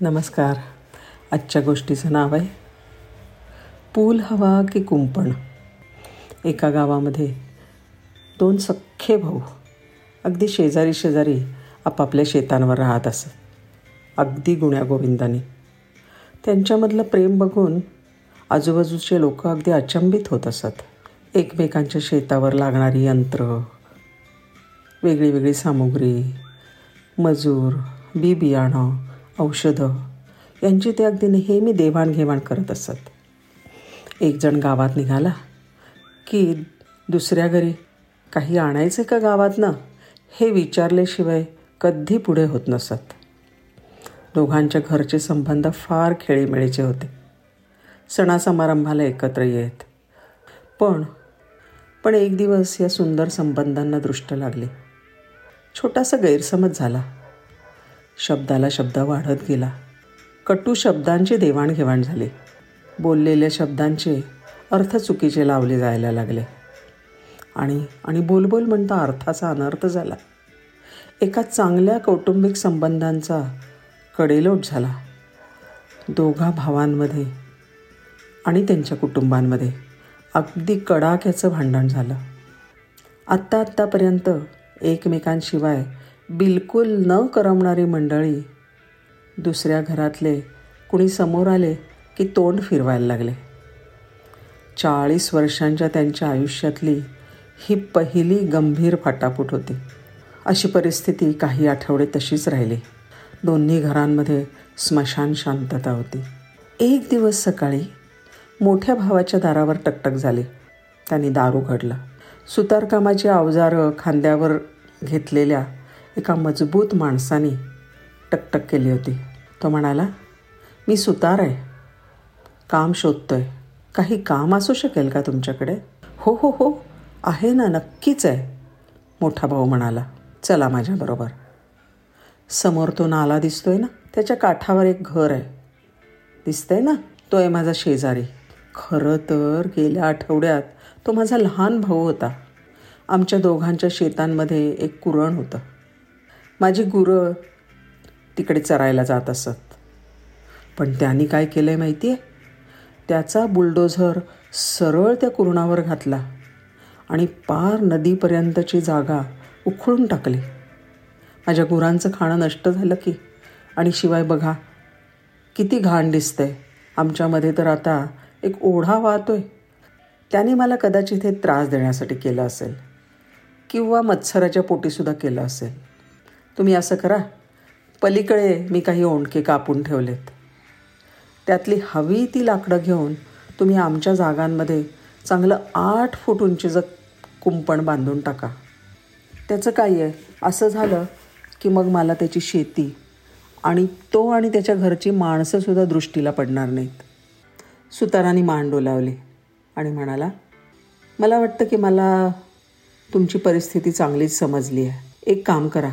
नमस्कार. आजच्या गोष्टीचं नाव आहे पूल हवा की कुंपण? एका गावामध्ये दोन सख्खे भाऊ अगदी शेजारी शेजारी आपापल्या शेतांवर राहत असत. अगदी गुण्यागोविंदाने त्यांच्यामधलं प्रेम बघून आजूबाजूचे लोक अगदी अचंबित होत असत. एकमेकांच्या शेतावर लागणारी यंत्र वेगळी वेगळी सामुग्री मजूर बी बियाणं औषधं. यांची ते अगदी नेहमी देवाणघेवाण करत असत. एक जण गावात निघाला की दुसऱ्या घरी काही आणायचं का गावातनं? हे विचारल्याशिवाय कधी पुढे होत नसत. दोघांच्या घरचे संबंध फार खेळीमेळीचे होते. सणासमारंभाला एकत्र येत. पण पण एक दिवस या सुंदर संबंधांना दृष्ट लागले. छोटासा गैरसमज झाला. शब्दाला शब्द वाढत गेला. कटू शब्दांची देवाणघेवाण झाली. बोललेल्या शब्दांचे अर्थ चुकीचे लावले जायला लागले. आणि आणि बोलबोल म्हणता अर्थाचा अनर्थ झाला. एका चांगल्या कौटुंबिक संबंधांचा कडेलोट झाला. दोघा भावांमध्ये आणि त्यांच्या कुटुंबांमध्ये अगदी कडाक्याचं भांडण झालं. आत्ता आत्तापर्यंत एकमेकांशिवाय बिलकुल न करमणारी मंडळी दुसऱ्या घरातले कुणी समोर आले की तोंड फिरवायला लागले. चाळीस वर्षांच्या त्यांच्या आयुष्यातली ही पहिली गंभीर फाटाफूट होती. अशी परिस्थिती काही आठवडे तशीच राहिली. दोन्ही घरांमध्ये स्मशान शांतता होती. एक दिवस सकाळी मोठ्या भावाच्या दारावर टकटक झाली. त्यांनी दार उघडलं सुतारकामाची अवजारं खांद्यावर घेतलेल्या एका मजबूत माणसाने टकटक केली होती. तो म्हणाला मी सुतार आहे. काम शोधतो आहे काही काम असू शकेल का तुमच्याकडे? हो हो हो. आहे ना नक्कीच आहे. मोठा भाऊ म्हणाला चला माझ्याबरोबर समोर तो नाला दिसतो आहे ना त्याच्या काठावर एक घर आहे. दिसतंय ना तो आहे माझा शेजारी. खरं तर गेल्या आठवड्यात तो माझा लहान भाऊ होता. आमच्या दोघांच्या शेतांमध्ये एक कुरण होतं. माझी गुरं तिकडे चरायला जात असत. पण त्यांनी काय केलं आहे माहिती आहे त्याचा बुलडोझर सरळ त्या कुरणावर घातला आणि पार नदीपर्यंतची जागा उखळून टाकली. माझ्या गुरांचं खाणं नष्ट झालं की आणि शिवाय बघा किती घाण दिसतंय. आमच्यामध्ये तर आता एक ओढा वाहतोय. त्याने मला कदाचित हे त्रास देण्यासाठी केलं असेल किंवा मत्सराच्या पोटीसुद्धा केलं असेल. तुम्ही असं करा. पलीकडे मी काही ओंडके कापून ठेवलेत. त्यातली हवी ती लाकडं घेऊन तुम्ही आमच्या जागांमध्ये चांगलं आठ फूट उंचीचं कुंपण बांधून टाका. त्याचं काय आहे? असं झालं की मग मला त्याची शेती आणि तो आणि त्याच्या घरची माणसंसुद्धा दृष्टीला पडणार नाहीत. सुतारांनी मान डोलावली आणि म्हणाला मला वाटतं की मला तुमची परिस्थिती चांगलीच समजली आहे. एक काम करा.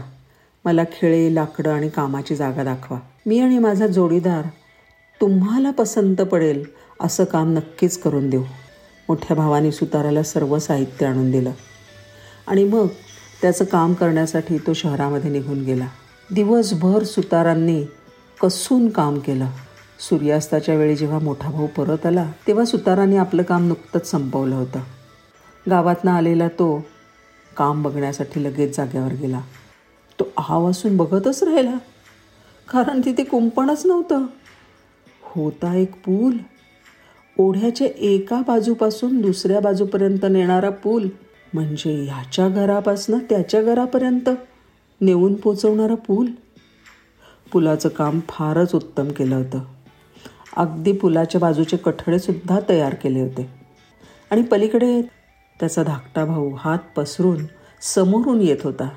मला खेळे लाकडं आणि कामाची जागा दाखवा. मी आणि माझा जोडीदार तुम्हाला पसंत पडेल असं काम नक्कीच करून देऊ. मोठ्या भावाने सुताराला सर्व साहित्य आणून दिलं. आणि मग त्याचं काम करण्यासाठी तो शहरामध्ये निघून गेला. दिवसभर सुतारांनी कसून काम केलं. सूर्यास्ताच्या वेळी जेव्हा मोठा भाऊ परत आला तेव्हा सुतारांनी आपलं काम नुकतंच संपवलं होतं. गावातनं आलेला तो काम बघण्यासाठी लगेच जाग्यावर गेला. तो आवासून बघतच राहिला. कारण तिथे कुंपणच नव्हतं. होता एक पूल. ओढ्याच्या एका बाजूपासून दुसऱ्या बाजूपर्यंत नेणारा पूल म्हणजे ह्याच्या घरापासनं त्याच्या घरापर्यंत नेऊन पोचवणारा पूल. पुलाचं काम फारच उत्तम केलं होतं. अगदी पुलाच्या बाजूचे कठडेसुद्धा तयार केले होते. आणि पलीकडे त्याचा धाकटा भाऊ हात पसरून समोरून येत होता.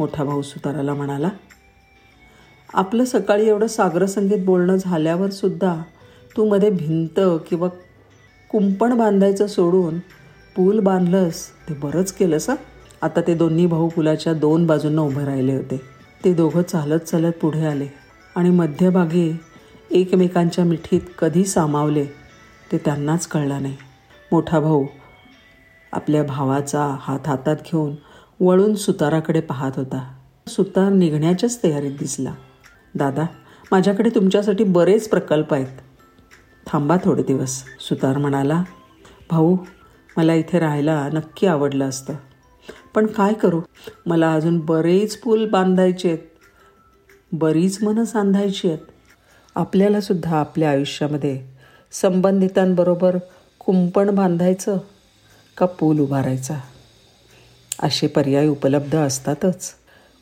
मोठा भाऊ सुताराला म्हणाला आपलं सकाळी एवढं सागरसंगीत बोलणं झाल्यावर सुद्धा तू मध्ये भिंत किंवा कुंपण बांधायचं सोडून पूल बांधलंस ते बरंच केलंस हा? आता ते दोन्ही भाऊ पुलाच्या दोन बाजूंना उभे राहिले होते. ते दोघं चालत चालत पुढे आले आणि मध्यभागी एकमेकांच्या मिठीत कधी सामावले ते त्यांनाच कळलं नाही. मोठा भाऊ आपल्या भावाचा हात हातात घेऊन वळून सुताराकडे पाहत होता. सुतार निघण्याच्याच तयारीत दिसला. दादा माझ्याकडे तुमच्यासाठी बरेच प्रकल्प आहेत. थांबा थोडे दिवस सुतार म्हणाला. भाऊ मला इथे राहायला नक्की आवडलं असतं. पण काय करू? मला अजून बरेच पूल बांधायचे आहेत. बरीच मनं सांधायची आहेत. आपल्यालासुद्धा आपल्या आयुष्यामध्ये संबंधितांबरोबर कुंपण बांधायचं का पूल उभारायचा? असे पर्याय उपलब्ध असतातच.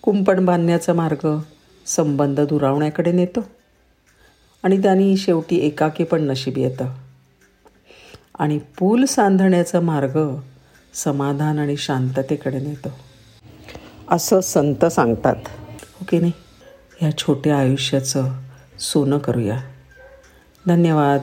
कुंपण बांधण्याचा मार्ग संबंध दुरावण्याकडे नेतो. आणि त्यांनी शेवटी एकाकी पण नशीब येतं. आणि पूल सांधण्याचा मार्ग समाधान आणि शांततेकडे नेतो. असं संत सांगतात. ओके हो नाही? ह्या छोट्या आयुष्याचं सोनं करूया. धन्यवाद.